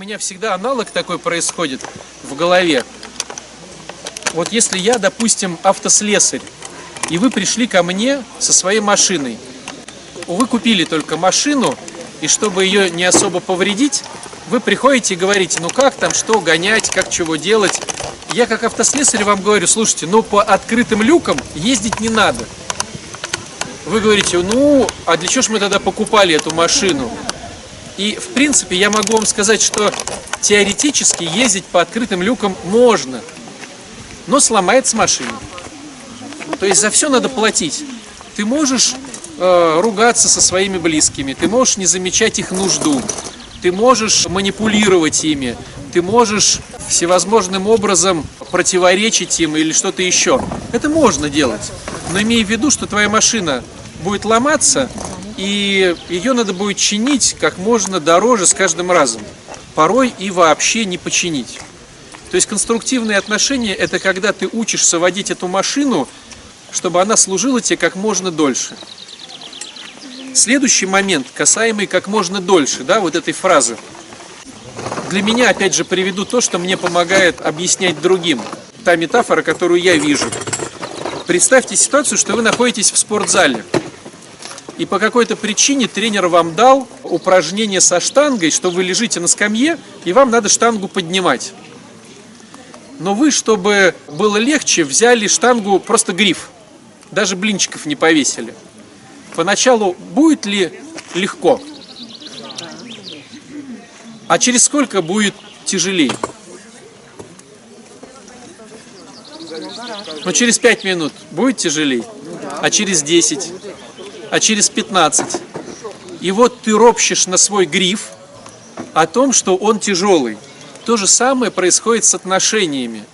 меня всегда аналог такой происходит в голове. Вот если я, допустим, автослесарь, и вы пришли ко мне со своей машиной, вы купили только машину, и чтобы ее не особо повредить, вы приходите и говорите, ну как там, что гонять, как чего делать. Я как автослесарь вам говорю, слушайте, ну по открытым люкам ездить не надо. Вы говорите, ну, а для чего ж мы тогда покупали эту машину? И, в принципе, я могу вам сказать, что теоретически ездить по открытым люкам можно, но сломается машина. То есть за все надо платить. Ты можешь э, ругаться со своими близкими, ты можешь не замечать их нужду, ты можешь манипулировать ими, ты можешь всевозможным образом противоречить им или что-то еще. Это можно делать. Но имей в виду, что твоя машина будет ломаться, и ее надо будет чинить как можно дороже с каждым разом. Порой и вообще не починить. То есть конструктивные отношения – это когда ты учишься водить эту машину, чтобы она служила тебе как можно дольше. Следующий момент, касаемый как можно дольше, да, вот этой фразы. Для меня, опять же, приведу то, что мне помогает объяснять другим. Та метафора, которую я вижу. Представьте ситуацию, что вы находитесь в спортзале. И по какой-то причине тренер вам дал упражнение со штангой, что вы лежите на скамье, и вам надо штангу поднимать. Но вы, чтобы было легче, взяли штангу просто гриф. Даже блинчиков не повесили. Поначалу будет ли легко? А через сколько будет тяжелее? Ну, через 5 минут будет тяжелее, а через 10, а через 15. И вот ты ропщешь на свой гриф о том, что он тяжелый. То же самое происходит с отношениями.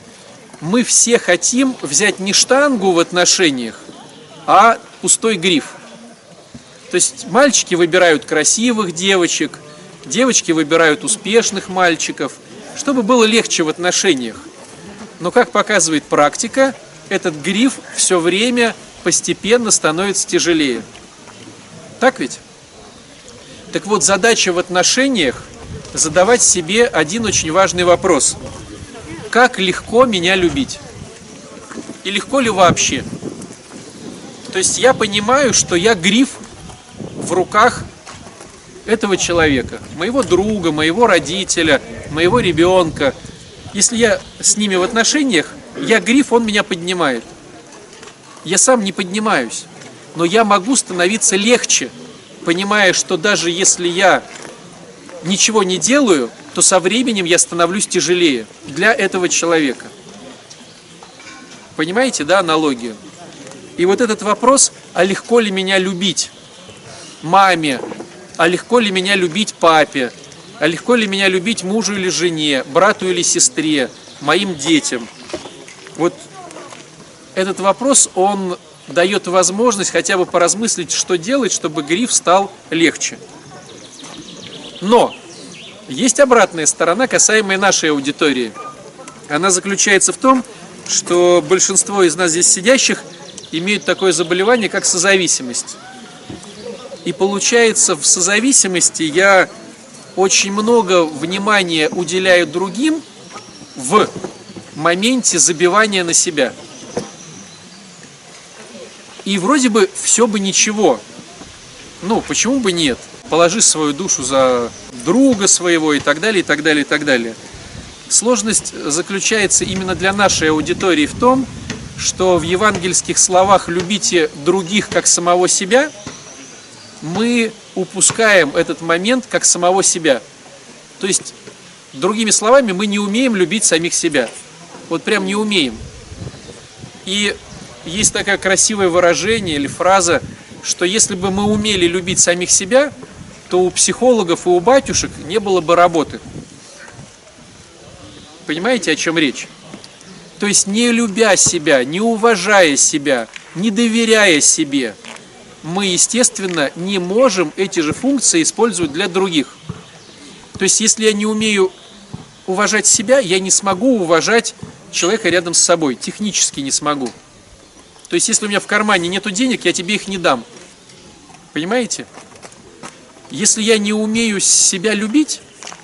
Мы все хотим взять не штангу в отношениях, а пустой гриф. То есть мальчики выбирают красивых девочек, девочки выбирают успешных мальчиков, чтобы было легче в отношениях. Но, как показывает практика, этот гриф все время постепенно становится тяжелее. Так ведь? Так вот, задача в отношениях задавать себе один очень важный вопрос. Как легко меня любить? И легко ли вообще? То есть я понимаю, что я гриф в руках этого человека, моего друга, моего родителя, моего ребенка. Если я с ними в отношениях, я гриф, он меня поднимает. Я сам не поднимаюсь, но я могу становиться легче, понимая, что даже если я ничего не делаю, то со временем я становлюсь тяжелее для этого человека. Понимаете, да, аналогию? И вот этот вопрос, а легко ли меня любить? маме, а легко ли меня любить папе, а легко ли меня любить мужу или жене, брату или сестре, моим детям. Вот этот вопрос, он дает возможность хотя бы поразмыслить, что делать, чтобы гриф стал легче. Но есть обратная сторона, касаемая нашей аудитории. Она заключается в том, что большинство из нас здесь сидящих имеют такое заболевание, как созависимость. И получается, в созависимости я очень много внимания уделяю другим в моменте забивания на себя. И вроде бы все бы ничего. Ну, почему бы нет? Положи свою душу за друга своего и так далее, и так далее, и так далее. Сложность заключается именно для нашей аудитории в том, что в евангельских словах «любите других как самого себя» мы упускаем этот момент как самого себя. То есть, другими словами, мы не умеем любить самих себя. Вот прям не умеем. И есть такое красивое выражение или фраза, что если бы мы умели любить самих себя, то у психологов и у батюшек не было бы работы. Понимаете, о чем речь? То есть не любя себя, не уважая себя, не доверяя себе – мы, естественно, не можем эти же функции использовать для других. То есть, если я не умею уважать себя, я не смогу уважать человека рядом с собой, технически не смогу. То есть, если у меня в кармане нету денег, я тебе их не дам. Понимаете? Если я не умею себя любить,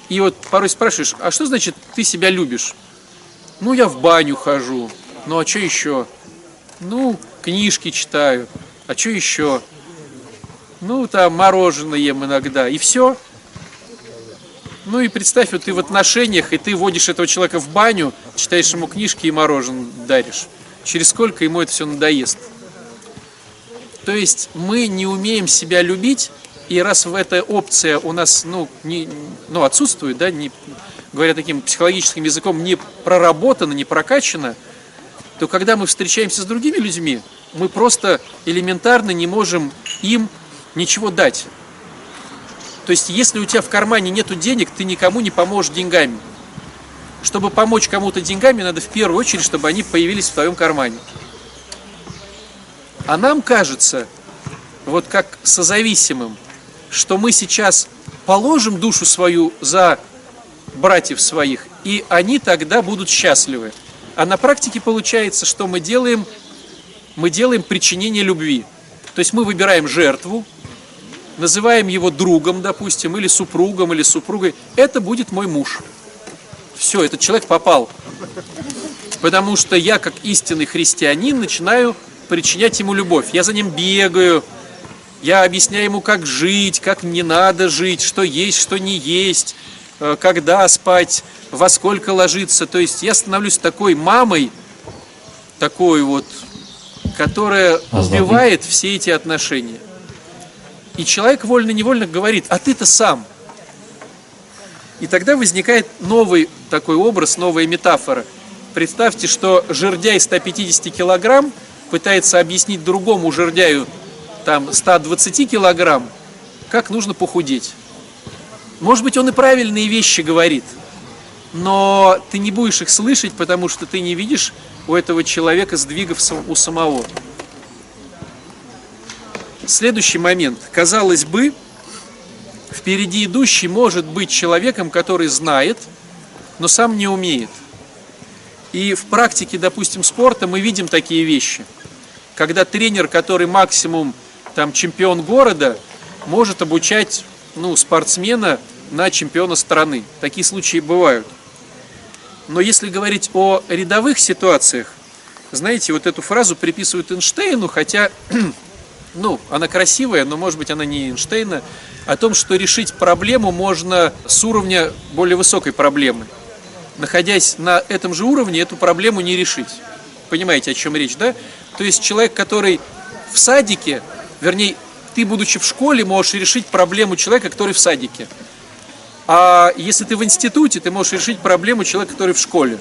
И вот порой спрашиваешь, а что значит ты себя любишь? Ну, я в баню хожу. Ну, а что еще? Ну, книжки читаю. А что еще? Ну, там мороженое ем иногда. И все. Ну и представь, вот ты в отношениях, и ты водишь этого человека в баню, читаешь ему книжки и мороженое даришь. Через сколько ему это все надоест? То есть мы не умеем себя любить, и раз в эта опция у нас ну, не, ну, отсутствует, да, не, говоря таким психологическим языком, не проработана, не прокачана, то когда мы встречаемся с другими людьми, мы просто элементарно не можем им ничего дать. То есть, если у тебя в кармане нет денег, ты никому не поможешь деньгами. Чтобы помочь кому-то деньгами, надо в первую очередь, чтобы они появились в твоем кармане. А нам кажется, вот как созависимым, что мы сейчас положим душу свою за братьев своих, и они тогда будут счастливы. А на практике получается, что мы делаем, мы делаем причинение любви. То есть мы выбираем жертву, называем его другом, допустим, или супругом, или супругой, это будет мой муж. Все, этот человек попал. Потому что я, как истинный христианин, начинаю причинять ему любовь. Я за ним бегаю, я объясняю ему, как жить, как не надо жить, что есть, что не есть, э, когда спать, во сколько ложиться. То есть я становлюсь такой мамой, такой вот, которая убивает все эти отношения. И человек вольно-невольно говорит, а ты-то сам. И тогда возникает новый такой образ, новая метафора. Представьте, что жердяй 150 килограмм пытается объяснить другому жердяю там 120 килограмм, как нужно похудеть. Может быть, он и правильные вещи говорит, но ты не будешь их слышать, потому что ты не видишь у этого человека сдвигов у самого. Следующий момент. Казалось бы, впереди идущий может быть человеком, который знает, но сам не умеет. И в практике, допустим, спорта мы видим такие вещи. Когда тренер, который максимум там чемпион города, может обучать ну, спортсмена на чемпиона страны. Такие случаи бывают. Но если говорить о рядовых ситуациях, знаете, вот эту фразу приписывают Эйнштейну, хотя ну, она красивая, но, может быть, она не Эйнштейна, о том, что решить проблему можно с уровня более высокой проблемы. Находясь на этом же уровне, эту проблему не решить. Понимаете, о чем речь, да? То есть человек, который в садике, вернее, ты, будучи в школе, можешь решить проблему человека, который в садике. А если ты в институте, ты можешь решить проблему человека, который в школе.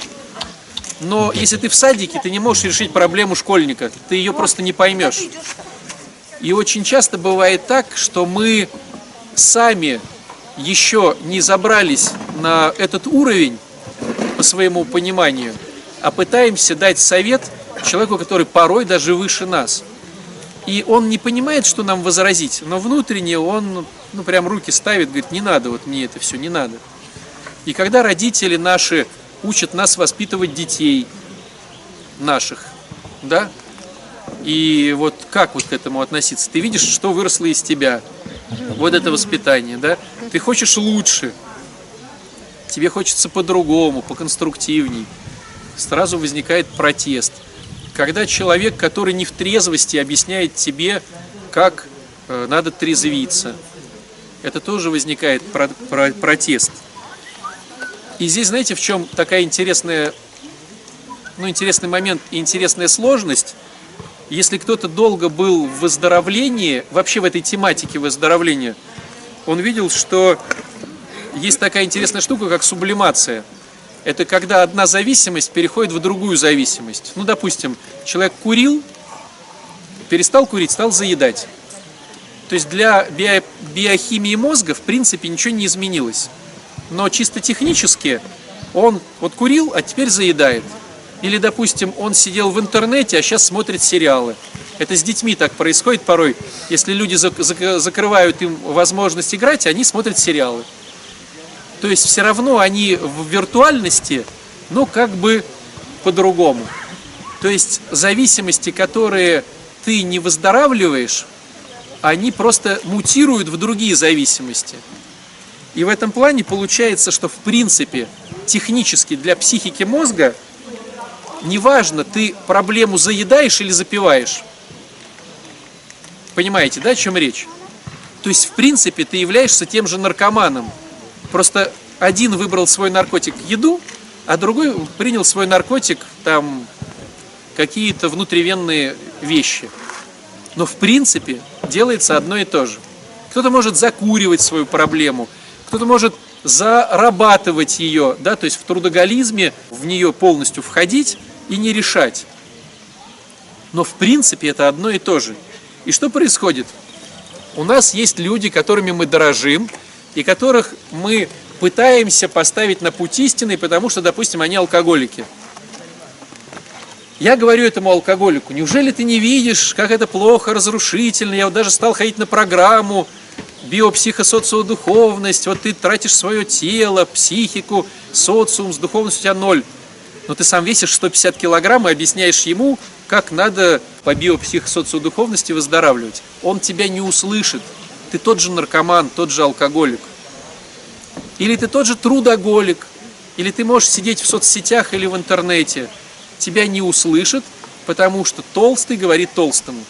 Но если ты в садике, ты не можешь решить проблему школьника. Ты ее просто не поймешь. И очень часто бывает так, что мы сами еще не забрались на этот уровень по своему пониманию, а пытаемся дать совет человеку, который порой даже выше нас. И он не понимает, что нам возразить, но внутренне он, ну, прям руки ставит, говорит, не надо, вот мне это все не надо. И когда родители наши учат нас воспитывать детей наших, да, и вот как вот к этому относиться? Ты видишь, что выросло из тебя. Вот это воспитание, да? Ты хочешь лучше. Тебе хочется по-другому, поконструктивней. Сразу возникает протест. Когда человек, который не в трезвости, объясняет тебе, как э, надо трезвиться, это тоже возникает про про протест. И здесь, знаете, в чем такая интересная, ну, интересный момент и интересная сложность – если кто-то долго был в выздоровлении, вообще в этой тематике выздоровления, он видел, что есть такая интересная штука, как сублимация. Это когда одна зависимость переходит в другую зависимость. Ну, допустим, человек курил, перестал курить, стал заедать. То есть для био биохимии мозга, в принципе, ничего не изменилось. Но чисто технически он вот курил, а теперь заедает. Или, допустим, он сидел в интернете, а сейчас смотрит сериалы. Это с детьми так происходит порой. Если люди закрывают им возможность играть, они смотрят сериалы. То есть все равно они в виртуальности, но как бы по-другому. То есть зависимости, которые ты не выздоравливаешь, они просто мутируют в другие зависимости. И в этом плане получается, что в принципе технически для психики мозга неважно, ты проблему заедаешь или запиваешь. Понимаете, да, о чем речь? То есть, в принципе, ты являешься тем же наркоманом. Просто один выбрал свой наркотик еду, а другой принял свой наркотик там какие-то внутривенные вещи. Но в принципе делается одно и то же. Кто-то может закуривать свою проблему, кто-то может зарабатывать ее, да, то есть в трудоголизме в нее полностью входить и не решать. Но в принципе это одно и то же. И что происходит? У нас есть люди, которыми мы дорожим, и которых мы пытаемся поставить на путь истины, потому что, допустим, они алкоголики. Я говорю этому алкоголику, неужели ты не видишь, как это плохо, разрушительно? Я вот даже стал ходить на программу биопсихосоциодуховность, вот ты тратишь свое тело, психику, социум, с духовностью у тебя ноль. Но ты сам весишь 150 килограмм и объясняешь ему, как надо по биопсихосоциодуховности выздоравливать. Он тебя не услышит. Ты тот же наркоман, тот же алкоголик. Или ты тот же трудоголик, или ты можешь сидеть в соцсетях или в интернете. Тебя не услышат, потому что толстый говорит толстому.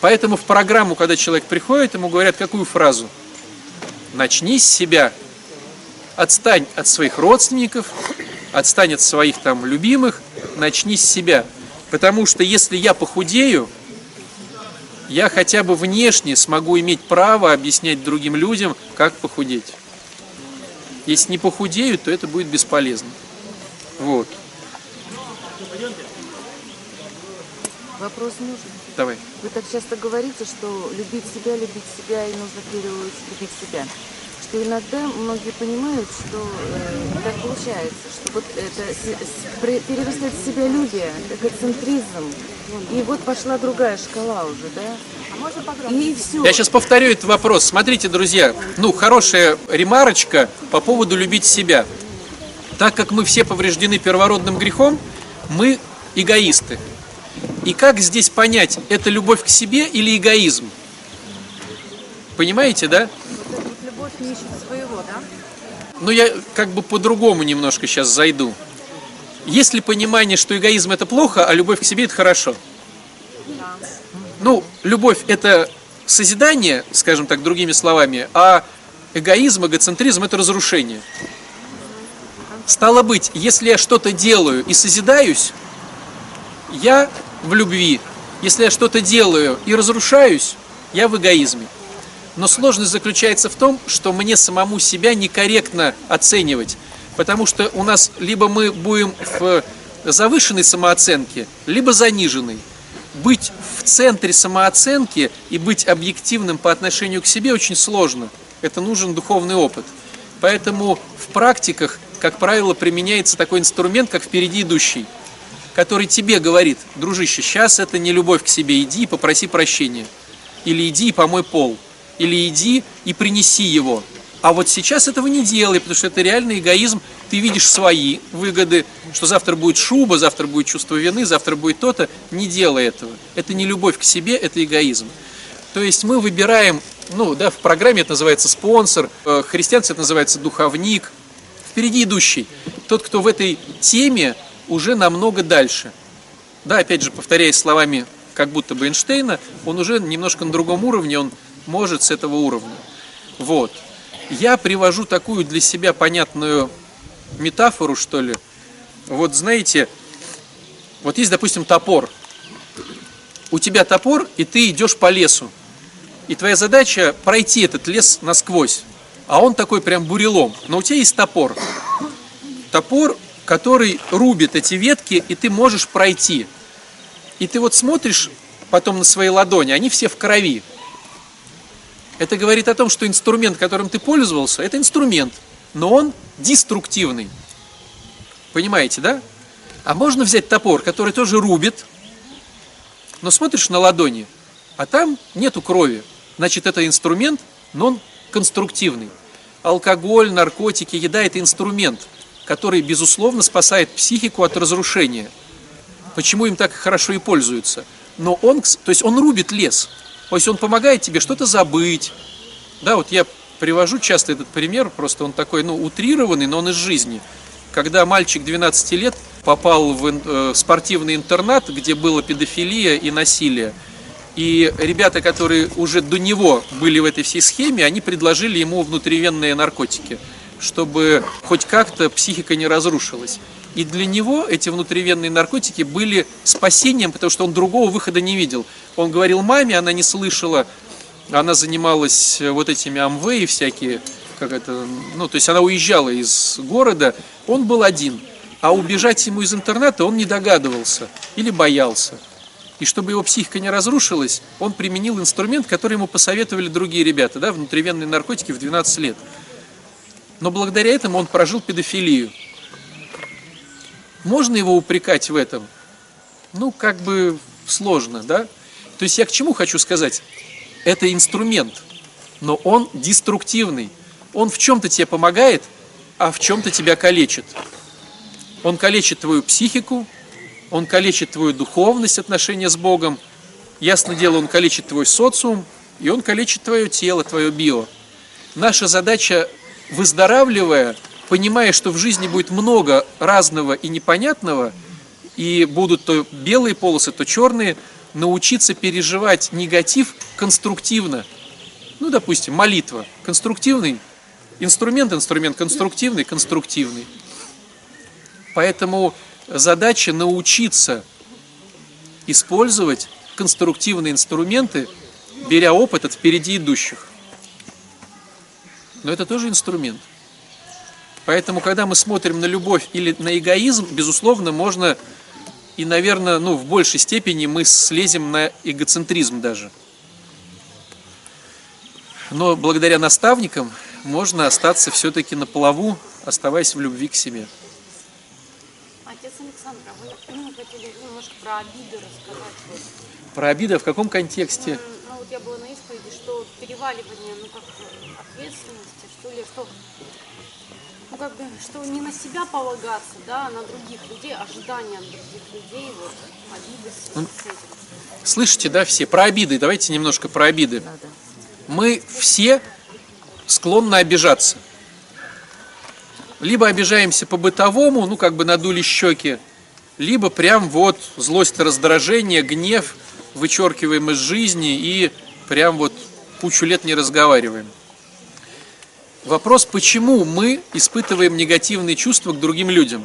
Поэтому в программу, когда человек приходит, ему говорят какую фразу? Начни с себя, отстань от своих родственников, отстань от своих там любимых, начни с себя. Потому что если я похудею, я хотя бы внешне смогу иметь право объяснять другим людям, как похудеть. Если не похудеют, то это будет бесполезно. Вот. Вопрос нужен. Давай. Вы так часто говорите, что любить себя, любить себя и нужно в первую очередь любить себя. Что иногда многие понимают, что э, так получается, что вот это с- с- перерастает в себя любие, эгоцентризм. И вот пошла другая шкала уже, да? И все. Я сейчас повторю этот вопрос. Смотрите, друзья, ну, хорошая ремарочка по поводу любить себя. Так как мы все повреждены первородным грехом, мы эгоисты. И как здесь понять, это любовь к себе или эгоизм? Понимаете, да? Не ищет своего, да? Ну, я как бы по-другому немножко сейчас зайду. Есть ли понимание, что эгоизм это плохо, а любовь к себе это хорошо? Ну, любовь это созидание, скажем так, другими словами, а эгоизм, эгоцентризм это разрушение. Стало быть, если я что-то делаю и созидаюсь, я в любви. Если я что-то делаю и разрушаюсь, я в эгоизме. Но сложность заключается в том, что мне самому себя некорректно оценивать. Потому что у нас либо мы будем в завышенной самооценке, либо заниженной. Быть в центре самооценки и быть объективным по отношению к себе очень сложно. Это нужен духовный опыт. Поэтому в практиках, как правило, применяется такой инструмент, как впереди идущий, который тебе говорит, дружище, сейчас это не любовь к себе, иди и попроси прощения. Или иди и помой пол. Или иди и принеси его. А вот сейчас этого не делай, потому что это реальный эгоизм. Ты видишь свои выгоды, что завтра будет шуба, завтра будет чувство вины, завтра будет то-то. Не делай этого. Это не любовь к себе, это эгоизм. То есть мы выбираем, ну да, в программе это называется спонсор, э, христианцы это называется духовник, впереди идущий. Тот, кто в этой теме уже намного дальше. Да, опять же, повторяясь словами как будто бы Эйнштейна, он уже немножко на другом уровне, он может с этого уровня. Вот. Я привожу такую для себя понятную метафору, что ли. Вот знаете, вот есть, допустим, топор. У тебя топор, и ты идешь по лесу. И твоя задача пройти этот лес насквозь. А он такой прям бурелом. Но у тебя есть топор. Топор, который рубит эти ветки, и ты можешь пройти. И ты вот смотришь потом на свои ладони, они все в крови. Это говорит о том, что инструмент, которым ты пользовался, это инструмент, но он деструктивный. Понимаете, да? А можно взять топор, который тоже рубит, но смотришь на ладони, а там нету крови. Значит, это инструмент, но он конструктивный. Алкоголь, наркотики, еда – это инструмент, который, безусловно, спасает психику от разрушения. Почему им так хорошо и пользуются? Но он, то есть он рубит лес. То есть он помогает тебе что-то забыть, Да, вот я привожу часто этот пример, просто он такой, ну, утрированный, но он из жизни. Когда мальчик 12 лет попал в э, спортивный интернат, где была педофилия и насилие, и ребята, которые уже до него были в этой всей схеме, они предложили ему внутривенные наркотики, чтобы хоть как-то психика не разрушилась. И для него эти внутривенные наркотики были спасением, потому что он другого выхода не видел. Он говорил маме, она не слышала, она занималась вот этими амвей всякие, как это, ну, то есть она уезжала из города, он был один. А убежать ему из интерната он не догадывался или боялся. И чтобы его психика не разрушилась, он применил инструмент, который ему посоветовали другие ребята, да, внутривенные наркотики в 12 лет. Но благодаря этому он прожил педофилию. Можно его упрекать в этом? Ну, как бы сложно, да? То есть я к чему хочу сказать? Это инструмент, но он деструктивный. Он в чем-то тебе помогает, а в чем-то тебя калечит. Он калечит твою психику, он калечит твою духовность, отношения с Богом. Ясно дело, он калечит твой социум, и он калечит твое тело, твое био. Наша задача, выздоравливая, понимая, что в жизни будет много разного и непонятного, и будут то белые полосы, то черные, научиться переживать негатив конструктивно. Ну, допустим, молитва. Конструктивный инструмент, инструмент конструктивный, конструктивный. Поэтому задача научиться использовать конструктивные инструменты, беря опыт от впереди идущих. Но это тоже инструмент. Поэтому, когда мы смотрим на любовь или на эгоизм, безусловно, можно и, наверное, ну, в большей степени мы слезем на эгоцентризм даже. Но благодаря наставникам можно остаться все-таки на плаву, оставаясь в любви к себе. Отец Александр, а вы ну, хотели немножко про обиды рассказать. Про обиды в каком контексте? Ну вот я была на исповеди, что переваливание, ну как ответственности, что ли, что ну как бы, что не на себя полагаться, да, а на других людей, ожидания от других людей, вот, обиды с, Ну, этим. Слышите, да, все? Про обиды. Давайте немножко про обиды. Мы все склонны обижаться. Либо обижаемся по-бытовому, ну как бы надули щеки, либо прям вот злость, раздражение, гнев вычеркиваем из жизни и прям вот кучу лет не разговариваем. Вопрос, почему мы испытываем негативные чувства к другим людям?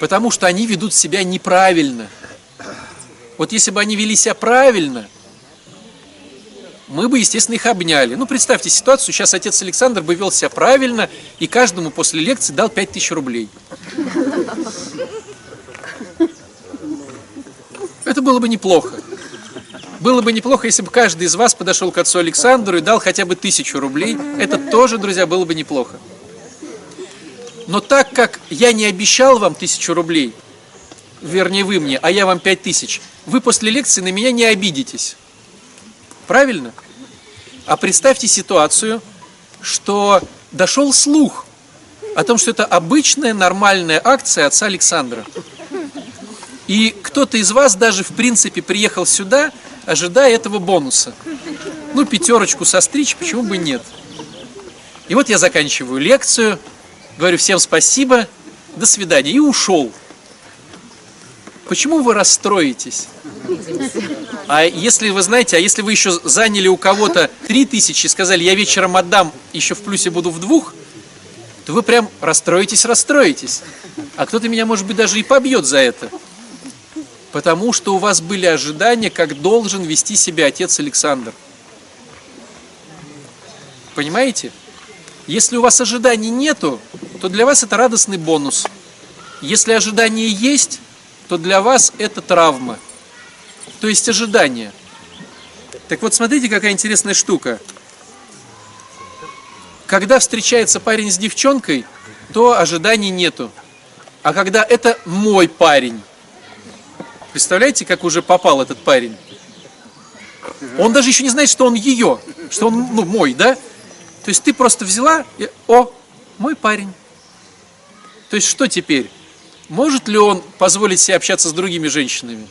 Потому что они ведут себя неправильно. Вот если бы они вели себя правильно, мы бы, естественно, их обняли. Ну, представьте ситуацию, сейчас отец Александр бы вел себя правильно и каждому после лекции дал 5000 рублей. Это было бы неплохо. Было бы неплохо, если бы каждый из вас подошел к отцу Александру и дал хотя бы тысячу рублей. Это тоже, друзья, было бы неплохо. Но так как я не обещал вам тысячу рублей, вернее вы мне, а я вам пять тысяч, вы после лекции на меня не обидитесь. Правильно? А представьте ситуацию, что дошел слух о том, что это обычная нормальная акция отца Александра. И кто-то из вас даже в принципе приехал сюда, ожидая этого бонуса. Ну, пятерочку состричь, почему бы нет? И вот я заканчиваю лекцию, говорю всем спасибо, до свидания, и ушел. Почему вы расстроитесь? А если вы знаете, а если вы еще заняли у кого-то 3000 и сказали, я вечером отдам, еще в плюсе буду в двух, то вы прям расстроитесь, расстроитесь. А кто-то меня, может быть, даже и побьет за это. Потому что у вас были ожидания, как должен вести себя отец Александр. Понимаете? Если у вас ожиданий нету, то для вас это радостный бонус. Если ожидания есть, то для вас это травма. То есть ожидания. Так вот, смотрите, какая интересная штука. Когда встречается парень с девчонкой, то ожиданий нету. А когда это мой парень, представляете, как уже попал этот парень? Он даже еще не знает, что он ее, что он ну, мой, да? То есть ты просто взяла и, о, мой парень. То есть что теперь? Может ли он позволить себе общаться с другими женщинами?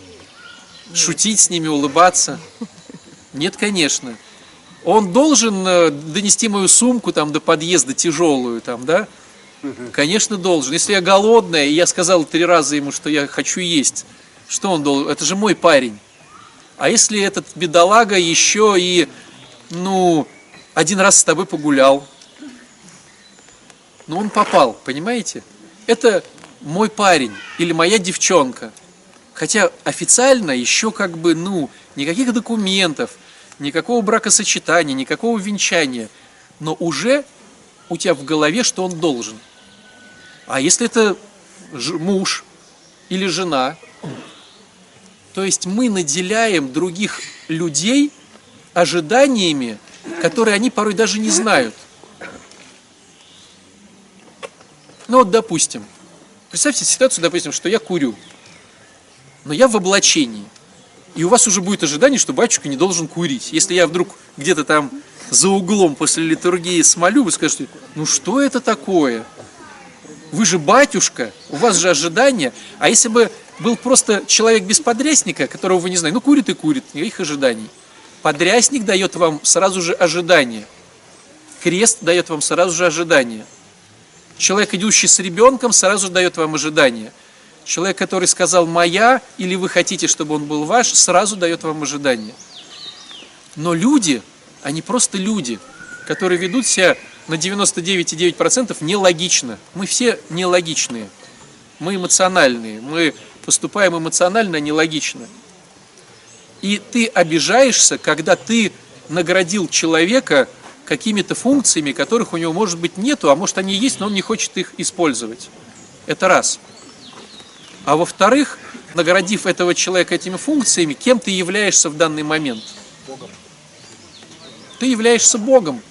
Шутить с ними, улыбаться? Нет, конечно. Он должен э, донести мою сумку там до подъезда тяжелую, там, да? Конечно, должен. Если я голодная, и я сказал три раза ему, что я хочу есть, что он должен? Это же мой парень. А если этот бедолага еще и, ну, один раз с тобой погулял, ну, он попал, понимаете? Это мой парень или моя девчонка. Хотя официально еще как бы, ну, никаких документов, никакого бракосочетания, никакого венчания. Но уже у тебя в голове, что он должен. А если это муж или жена, то есть мы наделяем других людей ожиданиями, которые они порой даже не знают. Ну вот, допустим, представьте ситуацию, допустим, что я курю, но я в облачении. И у вас уже будет ожидание, что батюшка не должен курить. Если я вдруг где-то там за углом после литургии смолю, вы скажете, ну что это такое? Вы же батюшка, у вас же ожидания. А если бы был просто человек без подрясника, которого вы не знаете, ну курит и курит, никаких ожиданий. Подрясник дает вам сразу же ожидание. Крест дает вам сразу же ожидание. Человек, идущий с ребенком, сразу же дает вам ожидание. Человек, который сказал «моя» или «вы хотите, чтобы он был ваш», сразу дает вам ожидание. Но люди, они просто люди, которые ведут себя на 99,9% нелогично. Мы все нелогичные. Мы эмоциональные. Мы поступаем эмоционально, а нелогично. И ты обижаешься, когда ты наградил человека какими-то функциями, которых у него, может быть, нету, а может, они есть, но он не хочет их использовать. Это раз. А во-вторых, наградив этого человека этими функциями, кем ты являешься в данный момент? Ты являешься Богом.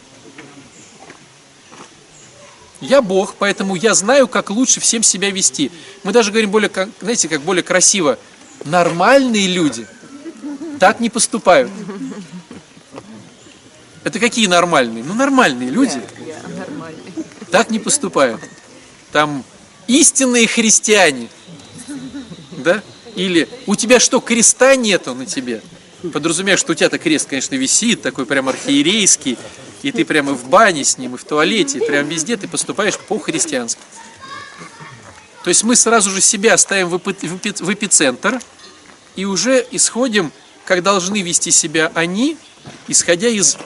Я Бог, поэтому я знаю, как лучше всем себя вести. Мы даже говорим более, знаете, как более красиво. Нормальные люди так не поступают. Это какие нормальные? Ну, нормальные люди так не поступают. Там истинные христиане. Да? Или у тебя что, креста нету на тебе? Подразумеваешь, что у тебя-то крест, конечно, висит, такой прям архиерейский, и ты прямо в бане с ним, и в туалете, и прям везде ты поступаешь по-христиански. То есть мы сразу же себя ставим в эпи- в эпи- в эпицентр, и уже исходим, как должны вести себя они, исходя из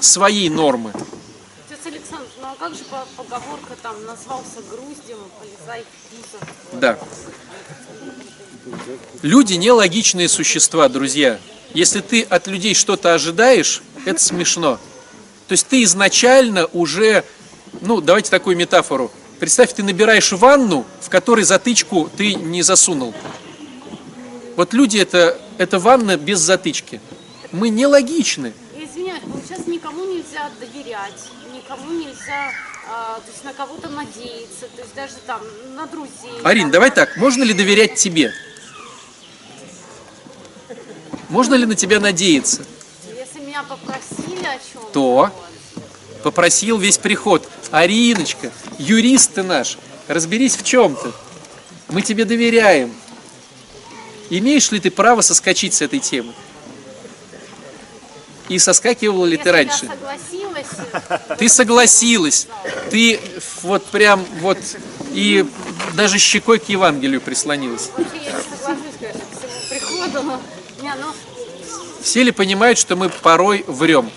своей нормы. Отец Александр, ну а как же по- поговорка там назвался груздем, полезай в? Да. Люди нелогичные существа, друзья. Если ты от людей что-то ожидаешь, это смешно. То есть ты изначально уже, ну, давайте такую метафору. Представь, ты набираешь ванну, в которой затычку ты не засунул. Вот люди это, это ванна без затычки. Мы нелогичны. Извиняюсь, сейчас никому нельзя доверять, никому нельзя, а, то есть на кого-то надеяться, то есть даже там на друзей. Арин, там, давай так, можно ли доверять тебе? Можно ли на тебя надеяться? Меня попросили о чем То? Попросил весь приход. Ариночка, юрист ты наш, разберись в чем-то. Мы тебе доверяем. Имеешь ли ты право соскочить с этой темы? И соскакивала ли ты раньше? Я согласилась. Ты согласилась. Ты вот прям вот и даже щекой к Евангелию прислонилась. Я не соглашусь, конечно, к всему приходу, но не, ну, Все ли понимают, что мы порой врем?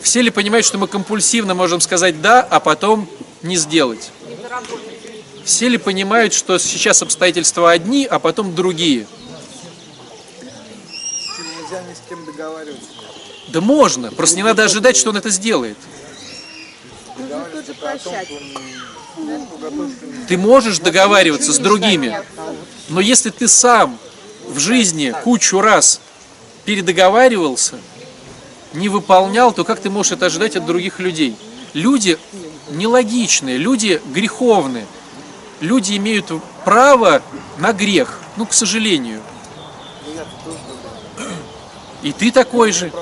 Все ли понимают, что мы компульсивно можем сказать «да», а потом не сделать? Все ли понимают, что сейчас обстоятельства одни, а потом другие? Нельзя ни с кем договариваться. Да можно, просто не надо ожидать, что он это сделает. Прощать. Ты можешь договариваться с другими, но если ты сам в жизни кучу раз передоговаривался, не выполнял, то как ты можешь это ожидать от других людей? Люди нелогичные, люди греховные. Люди имеют право на грех, ну, к сожалению. И ты такой же.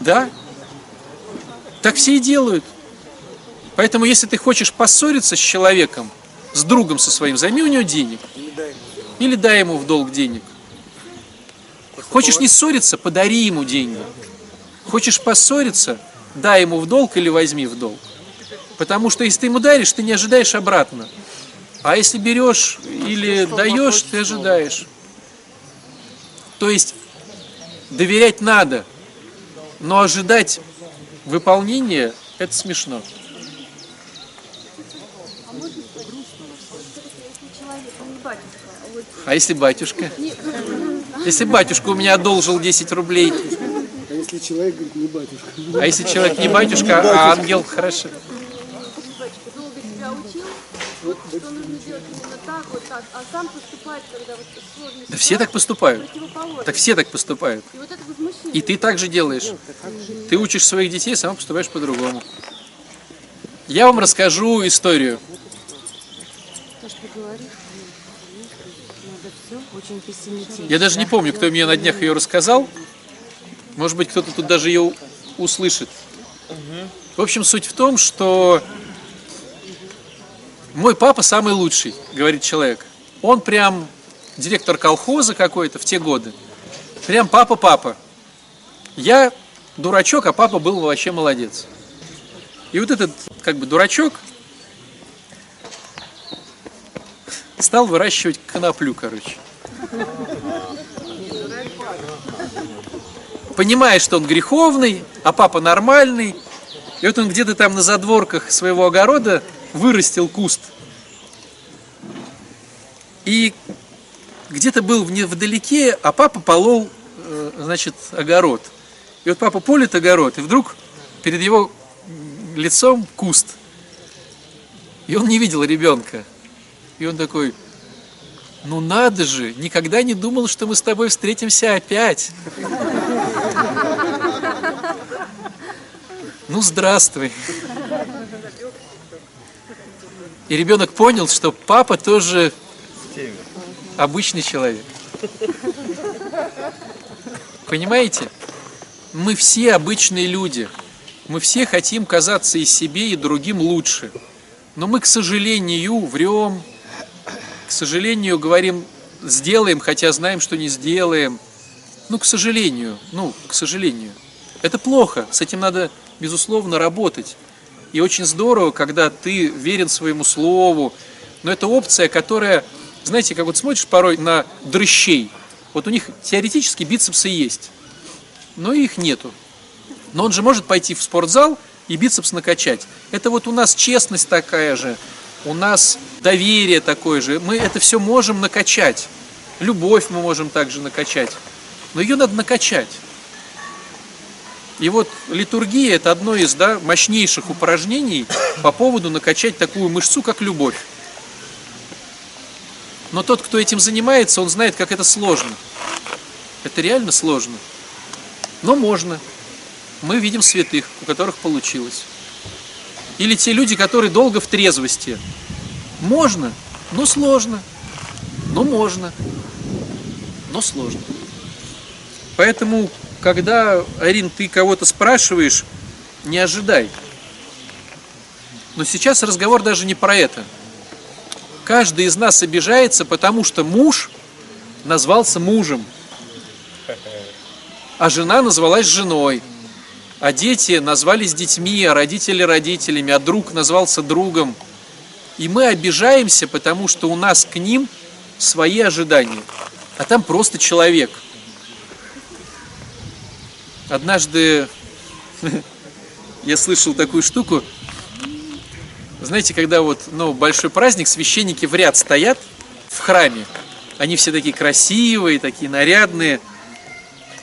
Да? Так все и делают. Поэтому, если ты хочешь поссориться с человеком, с другом со своим, займи у него денег. Или дай ему в долг денег. Хочешь не ссориться, подари ему деньги. Хочешь поссориться, дай ему в долг или возьми в долг. Потому что если ты ему даришь, ты не ожидаешь обратно. А если берешь или даешь, ты ожидаешь. То есть доверять надо, но ожидать выполнения это смешно. А если батюшка? Если батюшка у меня одолжил 10 рублей, А если человек говорит, не батюшка? а если человек не батюшка, а ангел, хорошо. долго себя учил, вот, что нужно делать именно так, вот так, а сам поступает, когда вот сложные Да все так поступают. Так все так поступают. И вот это возмущение. И ты так же делаешь. Ты учишь своих детей, сам поступаешь по-другому. Я вам расскажу историю. То, что ты говоришь, надо все очень пессимистично. Я даже не помню, кто мне на днях ее рассказал. Может быть, кто-то тут даже ее услышит. В общем, суть в том, что мой папа самый лучший, говорит человек. Он прям директор колхоза какой-то в те годы. Прям папа-папа. Я дурачок, а папа был вообще молодец. И вот этот как бы дурачок стал выращивать коноплю, короче. Понимая, что он греховный, а папа нормальный. И вот он где-то там на задворках своего огорода вырастил куст. И где-то был вдалеке, а папа полол, э, значит, огород. И вот папа полит огород, и вдруг перед его лицом куст. И он не видел ребенка. И он такой, ну надо же, никогда не думал, что мы с тобой встретимся опять. Ну, здравствуй. И ребенок понял, что папа тоже обычный человек. Понимаете? Мы все обычные люди. Мы все хотим казаться и себе, и другим лучше. Но мы, к сожалению, врем, к сожалению, говорим, сделаем, хотя знаем, что не сделаем. Ну, к сожалению, ну, к сожалению. Это плохо, с этим надо, безусловно, работать. И очень здорово, когда ты верен своему слову. Но это опция, которая, знаете, как вот смотришь порой на дрыщей. Вот у них теоретически бицепсы есть, но их нету. Но он же может пойти в спортзал и бицепс накачать. Это вот у нас честность такая же, у нас доверие такое же. Мы это все можем накачать. Любовь мы можем также накачать. Но ее надо накачать. И вот литургия это одно из да, мощнейших упражнений по поводу накачать такую мышцу, как любовь. Но тот, кто этим занимается, он знает, как это сложно. Это реально сложно. Но можно. Мы видим святых, у которых получилось. Или те люди, которые долго в трезвости. Можно, но сложно. Но можно, но сложно. Поэтому, когда, Арин, ты кого-то спрашиваешь, не ожидай. Но сейчас разговор даже не про это. Каждый из нас обижается, потому что муж назвался мужем, а жена назвалась женой, а дети назвались детьми, а родители родителями, а друг назвался другом. И мы обижаемся, потому что у нас к ним свои ожидания, а там просто человек. Однажды я слышал такую штуку, знаете, когда вот ну, большой праздник, священники в ряд стоят в храме. Они все такие красивые, такие нарядные.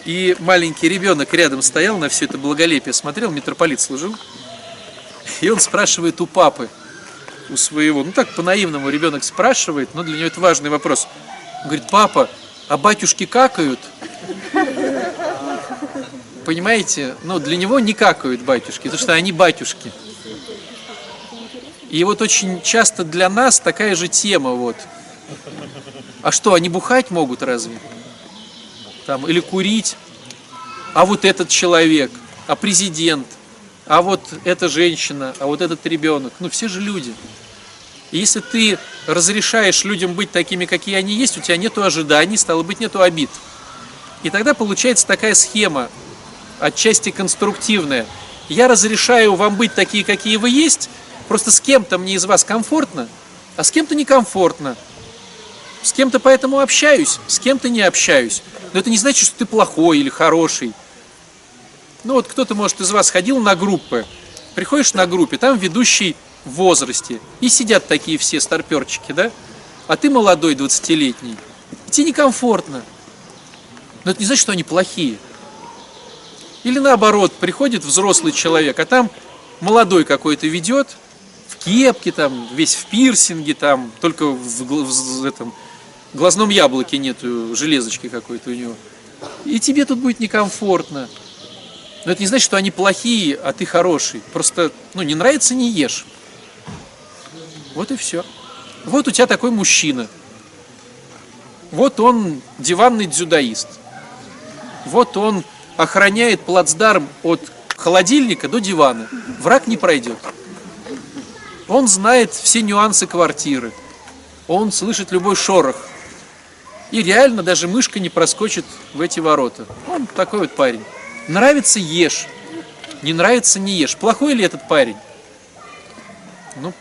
И маленький ребенок рядом стоял на все это благолепие, смотрел, митрополит служил. И он спрашивает у папы, у своего, ну так по-наивному ребенок спрашивает, но для него это важный вопрос. Он говорит, папа, а батюшки какают? Понимаете, ну для него не какают батюшки, потому что они батюшки. И вот очень часто для нас такая же тема вот. А что, они бухать могут разве? Там, или курить? А вот этот человек, а президент, а вот эта женщина, а вот этот ребенок. Ну, все же люди. И если ты разрешаешь людям быть такими, какие они есть, у тебя нету ожиданий, стало быть, нету обид. И тогда получается такая схема. отчасти конструктивное. Я разрешаю вам быть такие, какие вы есть, просто с кем-то мне из вас комфортно, а с кем-то некомфортно. С кем-то поэтому общаюсь, с кем-то не общаюсь. Но это не значит, что ты плохой или хороший. Ну вот кто-то, может, из вас ходил на группы. Приходишь на группе, там ведущий в возрасте. И сидят такие все старперчики, да? А ты молодой, 20-летний. И тебе некомфортно. Но это не значит, что они плохие. Или наоборот, приходит взрослый человек, а там молодой какой-то ведет, в кепке, там, весь в пирсинге, там, только в, гл- в этом глазном яблоке нету железочки какой-то у него. И тебе тут будет некомфортно. Но это не значит, что они плохие, а ты хороший. Просто, ну, не нравится, не ешь. Вот и все. Вот у тебя такой мужчина. Вот он диванный дзюдоист. Вот он охраняет плацдарм от холодильника до дивана. Враг не пройдет. Он знает все нюансы квартиры. Он слышит любой шорох. И реально даже мышка не проскочит в эти ворота. Он такой вот парень. Нравится – ешь. Не нравится – не ешь. Плохой ли этот парень? Ну,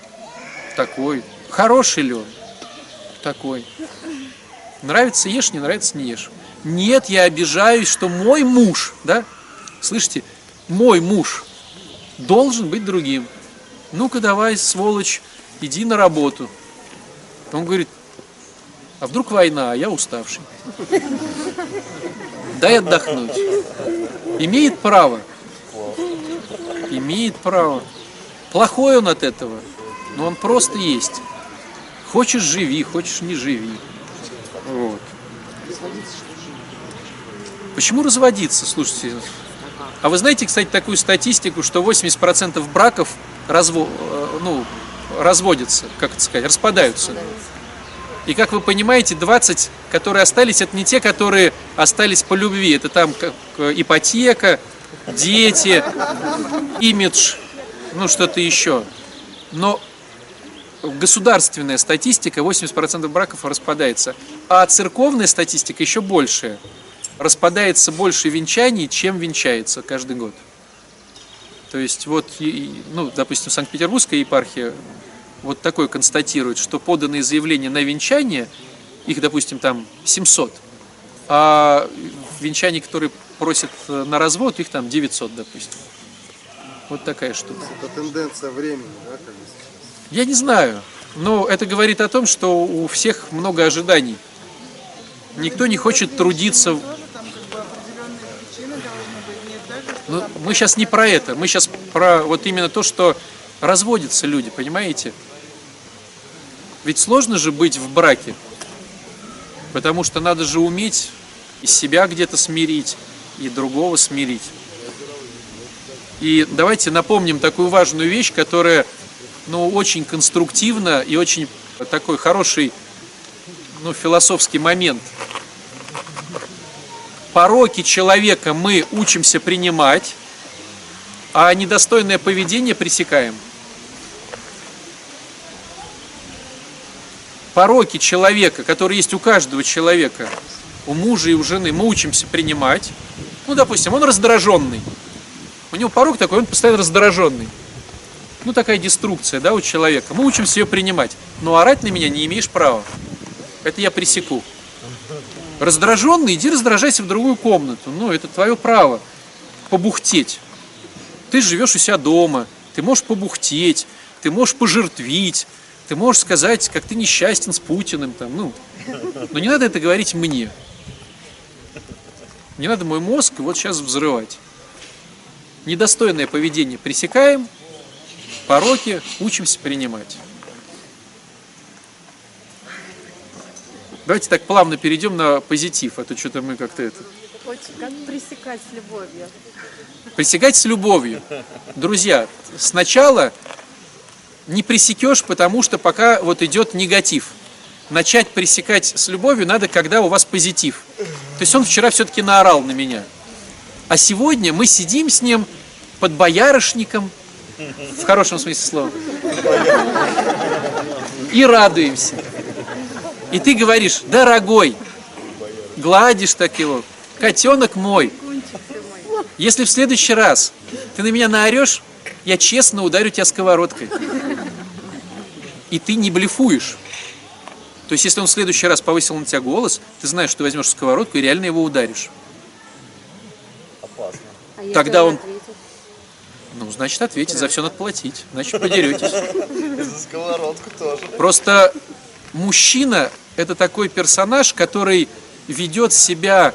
такой. Хороший ли он? Такой. Нравится – ешь, не нравится – не ешь. Нет, я обижаюсь, что мой муж, да, слышите, мой муж должен быть другим. Ну-ка давай, сволочь, иди на работу. Он говорит, а вдруг война, а я уставший. Дай отдохнуть. Имеет право. Имеет право. Плохой он от этого, но он просто есть. Хочешь живи, хочешь не живи. Вот. Почему разводиться? Слушайте, а вы знаете, кстати, такую статистику, что 80% браков разво... э, ну, разводятся, как это сказать, распадаются. И как вы понимаете, 20, которые остались, это не те, которые остались по любви. Это там ипотека, дети, имидж, ну что-то еще. Но государственная статистика 80% браков распадается, а церковная статистика еще большая. Распадается больше венчаний, чем венчается каждый год. То есть вот, ну, допустим, Санкт-Петербургская епархия вот такое констатирует, что поданные заявления на венчание, их, допустим, там 700, а венчаний, которые просят э, на развод, их там 900, допустим. Вот такая штука. Это тенденция времени, да, как бы. Я не знаю, но это говорит о том, что у всех много ожиданий. Никто не хочет трудиться. Ну, мы сейчас не про это, мы сейчас про вот именно то, что разводятся люди, понимаете? Ведь сложно же быть в браке, потому что надо же уметь и себя где-то смирить, и другого смирить. И давайте напомним такую важную вещь, которая ну, очень конструктивно и очень такой хороший ну, философский момент. Пороки человека мы учимся принимать, а недостойное поведение пресекаем. Пороки человека, которые есть у каждого человека, у мужа и у жены, мы учимся принимать. Ну, допустим, он раздраженный. У него порог такой, он постоянно раздраженный ну, такая деструкция, да, у человека. Мы учимся ее принимать. Но орать на меня не имеешь права. Это я пресеку. Раздраженный, иди раздражайся в другую комнату. Ну, это твое право. Побухтеть. Ты живешь у себя дома. Ты можешь побухтеть. Ты можешь пожертвить. Ты можешь сказать, как ты несчастен с Путиным. Там, ну. Но не надо это говорить мне. Не надо мой мозг вот сейчас взрывать. Недостойное поведение пресекаем, пороки учимся принимать. Давайте так плавно перейдем на позитив, а то что-то мы как-то это... Как пресекать с любовью? Пресекать с любовью. Друзья, сначала не пресекешь, потому что пока вот идет негатив. Начать пресекать с любовью надо, когда у вас позитив. То есть он вчера все-таки наорал на меня. А сегодня мы сидим с ним под боярышником, в хорошем смысле слова, и радуемся. И ты говоришь, дорогой, гладишь так его, котенок мой, Если в следующий раз ты на меня наорешь, я честно ударю тебя сковородкой. И ты не блефуешь. То есть, если он в следующий раз повысил на тебя голос, ты знаешь, что ты возьмешь сковородку и реально его ударишь. А если Тогда он- ответит? Ну, значит, ответить, за все надо платить. Значит, подеретесь. За сковородку тоже. Просто мужчина – это такой персонаж, который ведет себя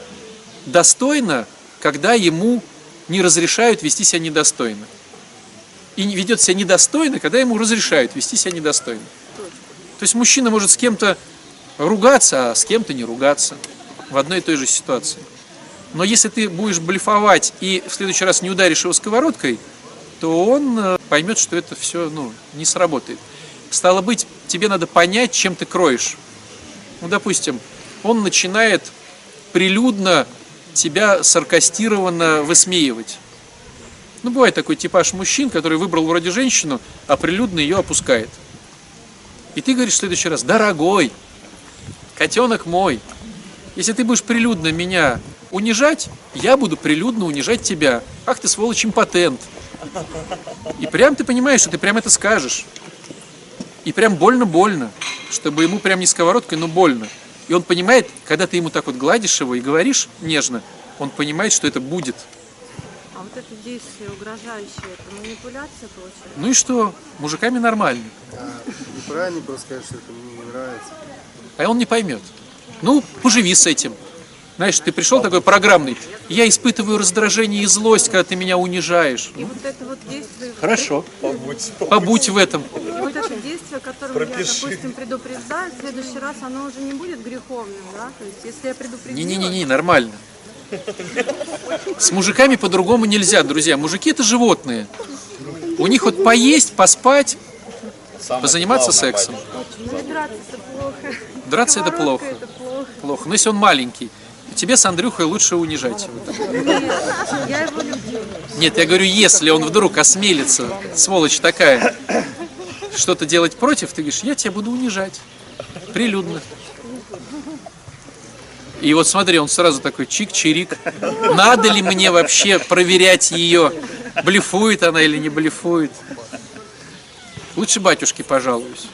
достойно, когда ему не разрешают вести себя недостойно. И ведет себя недостойно, когда ему разрешают вести себя недостойно. То есть мужчина может с кем-то ругаться, а с кем-то не ругаться в одной и той же ситуации. Но если ты будешь блефовать и в следующий раз не ударишь его сковородкой, то он э, поймет, что это все ну, не сработает. Стало быть, тебе надо понять, чем ты кроешь. Ну, допустим, он начинает прилюдно тебя саркастированно высмеивать. Ну, бывает такой типаж мужчин, который выбрал вроде женщину, а прилюдно ее опускает. И ты говоришь в следующий раз, дорогой, котенок мой, если ты будешь прилюдно меня унижать, я буду прилюдно унижать тебя. Ах ты сволочь импотент. И прям ты понимаешь, что ты прям это скажешь. И прям больно-больно, чтобы ему прям не сковородкой, но больно. И он понимает, когда ты ему так вот гладишь его и говоришь нежно, он понимает, что это будет. Вот это действие угрожающее, это манипуляция получается? Ну и что? Мужиками нормально. А неправильно просто сказать, что это мне не нравится. А он не поймет. Ну, поживи с этим. Знаешь, ты пришел такой программный. Я испытываю раздражение и злость, когда ты меня унижаешь. И вот это вот действие, Хорошо. Побудь. Побудь в этом. и вот это действие, которым я, допустим, предупреждаю, в следующий раз оно уже не будет греховным, да? То есть, если я предупредила... Не-не-не, нормально. С мужиками по-другому нельзя, друзья. Мужики это животные. У них вот поесть, поспать, позаниматься сексом. Ну, и драться это плохо. Драться это плохо. это плохо. Плохо. Но если он маленький, тебе с Андрюхой лучше унижать его. Нет, я его люблю. Нет, я говорю, если он вдруг осмелится, сволочь такая, что-то делать против, ты говоришь, я тебя буду унижать. Прилюдно. И вот смотри, он сразу такой чик-чирик. Надо ли мне вообще проверять ее, блефует она или не блефует? Лучше батюшке пожалуюсь.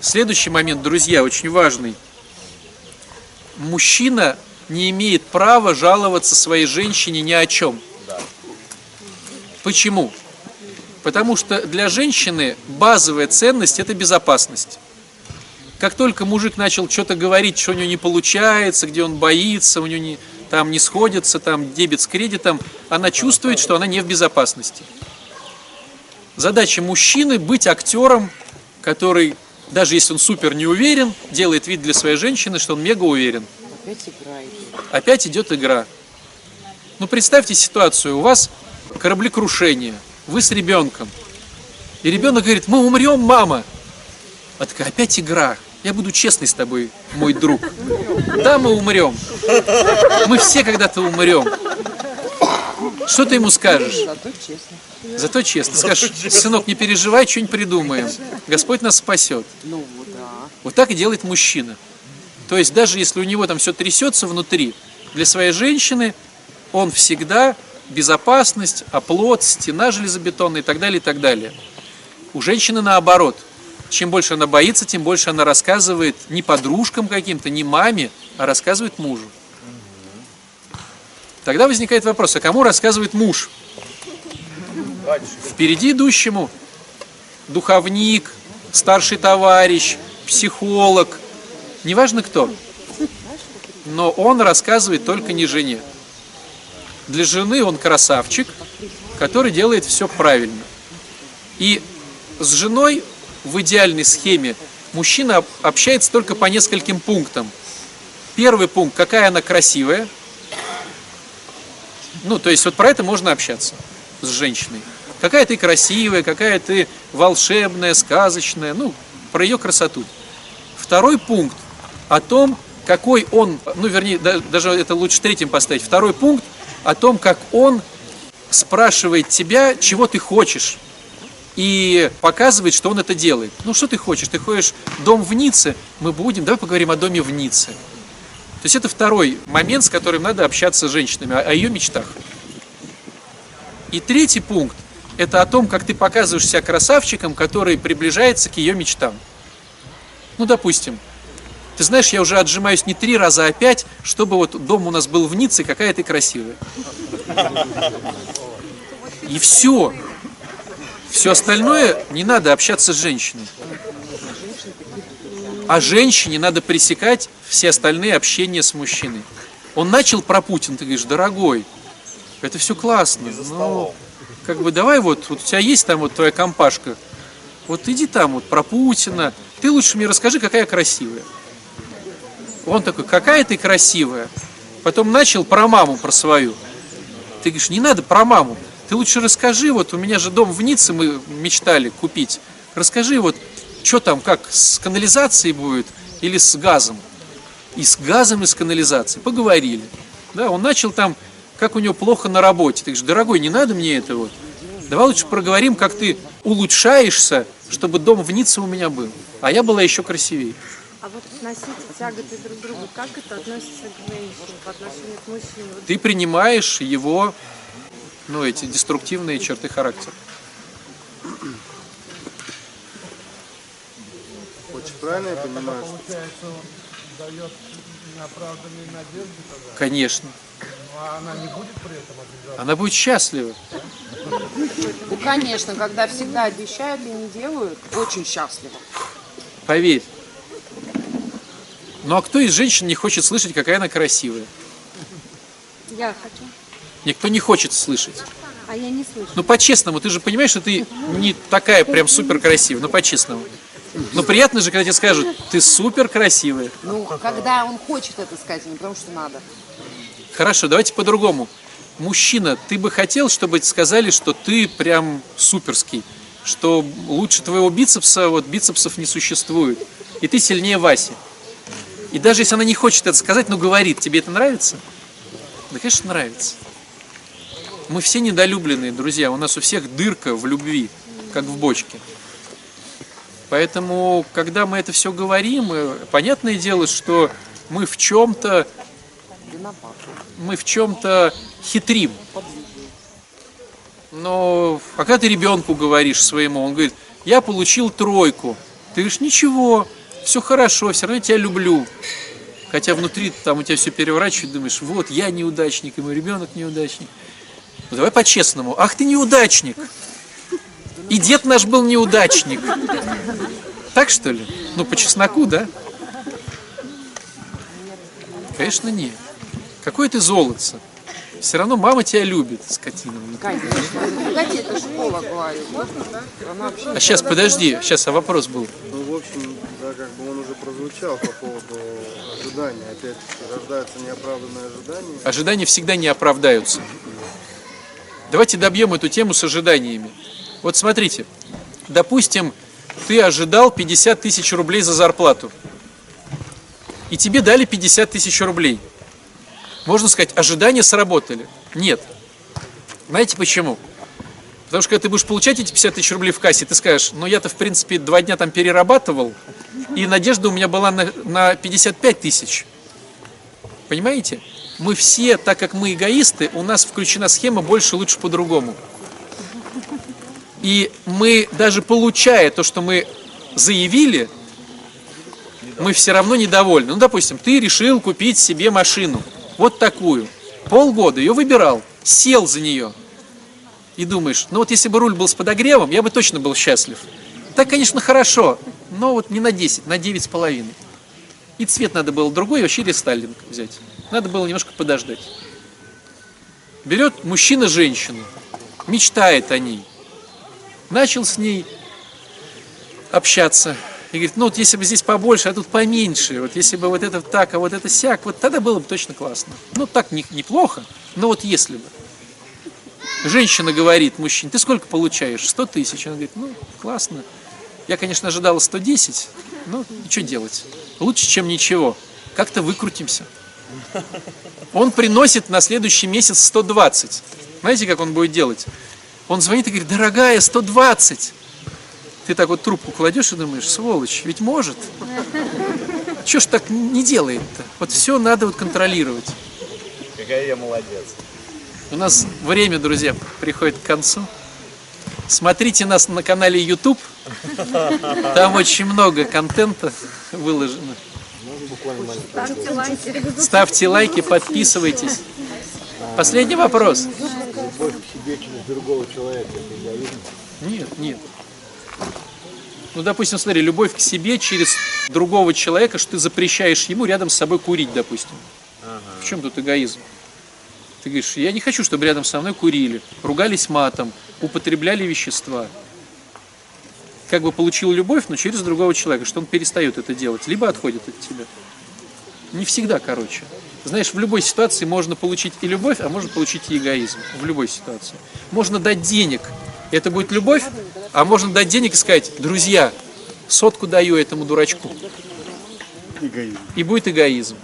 Следующий момент, друзья, очень важный. Мужчина не имеет права жаловаться своей женщине ни о чем. Почему? Потому что для женщины базовая ценность – это безопасность. Как только мужик начал что-то говорить, что у него не получается, где он боится, у него не, там не сходится, там дебет с кредитом, она чувствует, что она не в безопасности. Задача мужчины – быть актером, который, даже если он супер не уверен, делает вид для своей женщины, что он мега уверен. Опять играет. Опять идет игра. Ну, представьте ситуацию. У вас кораблекрушение. Вы с ребенком. И ребенок говорит, мы умрем, мама. А такая, опять игра. Я буду честный с тобой, мой друг. Да, мы умрем. Мы все когда-то умрем. Что ты ему скажешь? Зато честно. Зато честно. Скажешь, сынок, не переживай, что-нибудь придумаем. Господь нас спасет. Ну, да. Вот так и делает мужчина. То есть даже если у него там все трясется внутри, для своей женщины он всегда безопасность, оплот, стена железобетонная и так далее, и так далее. У женщины наоборот. Чем больше она боится, тем больше она рассказывает не подружкам каким-то, не маме, а рассказывает мужу. Тогда возникает вопрос, а кому рассказывает муж? Впереди идущему духовник, старший товарищ, психолог, неважно кто. Но он рассказывает только не жене. Для жены он красавчик, который делает все правильно. И с женой в идеальной схеме мужчина об- общается только по нескольким пунктам. Первый пункт, какая она красивая. Ну, то есть вот про это можно общаться с женщиной. Какая ты красивая, какая ты волшебная, сказочная, ну, про ее красоту. Второй пункт о том, какой он, ну, вернее, да- даже это лучше третьим поставить. Второй пункт о том, как он спрашивает тебя, чего ты хочешь, и показывает, что он это делает. Ну, что ты хочешь? Ты хочешь дом в Ницце? Мы будем, давай поговорим о доме в Ницце. То есть это второй момент, с которым надо общаться с женщинами, о, ее мечтах. И третий пункт – это о том, как ты показываешь себя красавчиком, который приближается к ее мечтам. Ну, допустим, ты знаешь, я уже отжимаюсь не три раза, а пять, чтобы вот дом у нас был в Ницце, какая ты красивая. И все. Все остальное не надо общаться с женщиной. А женщине надо пресекать все остальные общения с мужчиной. Он начал про Путина, ты говоришь, дорогой, это все классно, но как бы давай вот, вот у тебя есть там вот твоя компашка, вот иди там вот про Путина, ты лучше мне расскажи, какая красивая. Он такой, какая ты красивая. Потом начал про маму, про свою. Ты говоришь, не надо про маму. Ты лучше расскажи, вот у меня же дом в Ницце мы мечтали купить. Расскажи вот, что там, как с канализацией будет или с газом. И с газом, и с канализацией. Поговорили. Да, он начал там, как у него плохо на работе. Ты говоришь, дорогой, не надо мне это вот. Давай лучше проговорим, как ты улучшаешься, чтобы дом в Ницце у меня был. А я была еще красивее. А вот носить тяготы друг к другу, как это относится к женщине, по отношению к мужчине? Ты принимаешь его, ну, эти деструктивные черты характера. Очень правильно я понимаю, что Конечно. Она будет счастлива. Ну, конечно, когда всегда обещают и не делают, очень счастливо. Поверь. Ну а кто из женщин не хочет слышать, какая она красивая? я хочу, Никто не хочет слышать. а я не слышу. Ну по-честному, ты же понимаешь, что ты не такая прям супер красивая. Ну по-честному. Но приятно же, когда тебе скажут, ты супер красивая. Ну, когда он хочет это сказать, а не потому что надо. Хорошо, давайте по-другому. Мужчина, ты бы хотел, чтобы сказали, что ты прям суперский, что лучше твоего бицепса, вот бицепсов не существует, и ты сильнее Васи. И даже если она не хочет это сказать, но говорит, тебе это нравится? Да, конечно, нравится. Мы все недолюбленные, друзья, у нас у всех дырка в любви, как в бочке. Поэтому, когда мы это все говорим, э, понятное дело, что мы в чем-то мы в чем-то хитрим. Но а когда ты ребенку говоришь своему, он говорит, я получил тройку. Ты говоришь, ничего, все хорошо, все равно я тебя люблю. Хотя внутри там у тебя все переворачивает, думаешь, вот я неудачник, и мой ребенок неудачник. Ну давай по-честному. Ах ты неудачник. И дед наш был неудачник. Так что ли? Ну по чесноку, да? Конечно, нет. Какой ты золотце. Все равно мама тебя любит, скотина. Конечно. Погоди, это школа, говорю. Она вообще А сейчас, подожди, сейчас, а вопрос был. Ну, в общем, да, как бы он уже прозвучал по поводу ожидания. Опять-таки, рождаются неоправданные ожидания. Ожидания всегда не оправдаются. Давайте добьем эту тему с ожиданиями. Вот смотрите, допустим, ты ожидал 50 тысяч рублей за зарплату. И тебе дали 50 тысяч рублей. Можно сказать, ожидания сработали. Нет. Знаете почему? Потому что когда ты будешь получать эти 50 тысяч рублей в кассе, ты скажешь, ну я-то в принципе два дня там перерабатывал, и надежда у меня была на, на 55 тысяч. Понимаете? Мы все, так как мы эгоисты, у нас включена схема больше, лучше, по-другому. И мы, даже получая то, что мы заявили, мы все равно недовольны. Ну, допустим, ты решил купить себе машину, вот такую. Полгода ее выбирал, сел за нее. И думаешь, ну вот если бы руль был с подогревом, я бы точно был счастлив. Так, конечно, хорошо, но вот не на 10, на 9 с половиной. И цвет надо было другой, вообще рестайлинг взять. Надо было немножко подождать. Берет мужчина женщину, мечтает о ней. Начал с ней общаться. И говорит, ну вот если бы здесь побольше, а тут поменьше. Вот если бы вот это так, а вот это сяк, вот тогда было бы точно классно. Ну так не, неплохо, но вот если бы. Женщина говорит мужчине, ты сколько получаешь? 100 тысяч. Он говорит, ну классно. Я, конечно, ожидала 110, но что делать? Лучше, чем ничего. Как-то выкрутимся. Он приносит на следующий месяц 120. Знаете, как он будет делать? Он звонит и говорит, дорогая, 120. Ты так вот трубку кладешь и думаешь, сволочь, ведь может. Что ж так не делает-то? Вот все надо вот контролировать. Какая я молодец. У нас время, друзья, приходит к концу. Смотрите нас на канале YouTube. Там очень много контента выложено. Ставьте лайки, подписывайтесь. Последний вопрос. Любовь к себе через другого человека. Это эгоизм. Нет, нет. Ну, допустим, смотри, любовь к себе через другого человека, что ты запрещаешь ему рядом с собой курить, допустим. В чем тут эгоизм? Ты говоришь, я не хочу, чтобы рядом со мной курили, ругались матом, употребляли вещества. Как бы получил любовь, но через другого человека, что он перестает это делать, либо отходит от тебя. Не всегда, короче. Знаешь, в любой ситуации можно получить и любовь, а можно получить и эгоизм. В любой ситуации. Можно дать денег, и это будет любовь, а можно дать денег и сказать, друзья, сотку даю этому дурачку. Эгоизм. И будет эгоизм.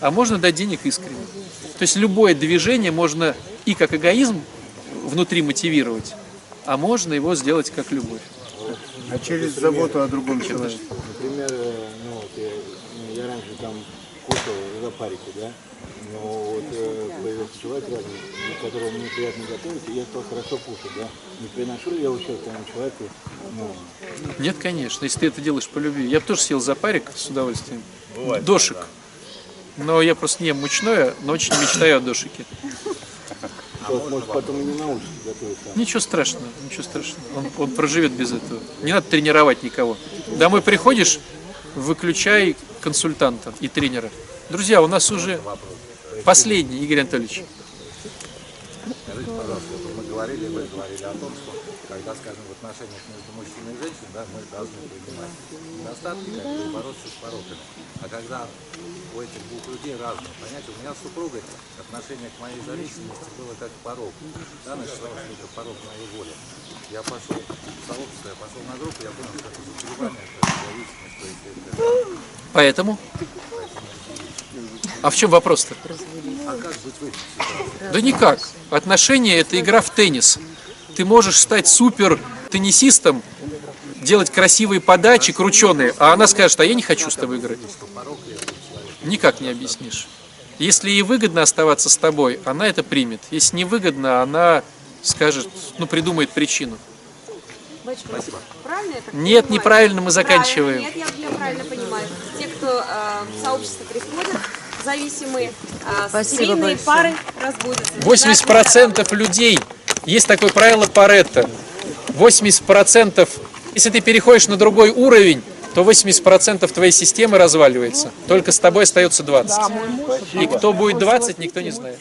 А можно дать денег искренне. То есть любое движение можно и как эгоизм внутри мотивировать, а можно его сделать как любовь. А через заботу о другом человеке. Например, э, ну, вот я, ну, я раньше там парики, да? Но вот э, появился человек рядом, которого мне приятно готовить, и я стал хорошо кушать, да? Не приношу ли я ущерб этому человеку? Ну, Нет, конечно, если ты это делаешь по любви. Я бы тоже съел за парик с удовольствием. Дошик. Но я просто не ем мучное, но очень мечтаю о дошике. вот, может, потом и не научится готовить сам. Ничего страшного, ничего страшного. Он, он проживет без этого. Не надо тренировать никого. Домой приходишь, выключай консультанта и тренера. Друзья, у нас уже последний, Игорь Анатольевич. Скажите, пожалуйста, мы говорили, вы говорили о том, что когда, скажем, в отношениях между мужчиной и женщиной, да, мы должны принимать недостатки, как бы бороться с пороками. А когда у этих двух людей разные понятия, у меня с супругой отношение к моей зависимости было как к пороку. Да, началось это порог моей воли. Я пошел в сообщество, я пошел на группу, я понял, что это заболевание, это зависимость, то есть это Поэтому? А в чем вопрос-то? Да никак. Отношения – это игра в теннис. Ты можешь стать супер теннисистом, делать красивые подачи, крученые, а она скажет, а я не хочу с тобой играть. Никак не объяснишь. Если ей выгодно оставаться с тобой, она это примет. Если не выгодно, она скажет, ну, придумает причину. Спасибо. Правильно я так Нет, неправильно, мы заканчиваем. Правильно, Нет, я, я правильно понимаю. Кто э, в сообщество приходят, зависимые, э, большое. пары разводятся. 80% людей, есть такое правило Паретта, 80%, если ты переходишь на другой уровень, то 80% твоей системы разваливается. Только с тобой остается 20. И кто будет 20, никто не знает.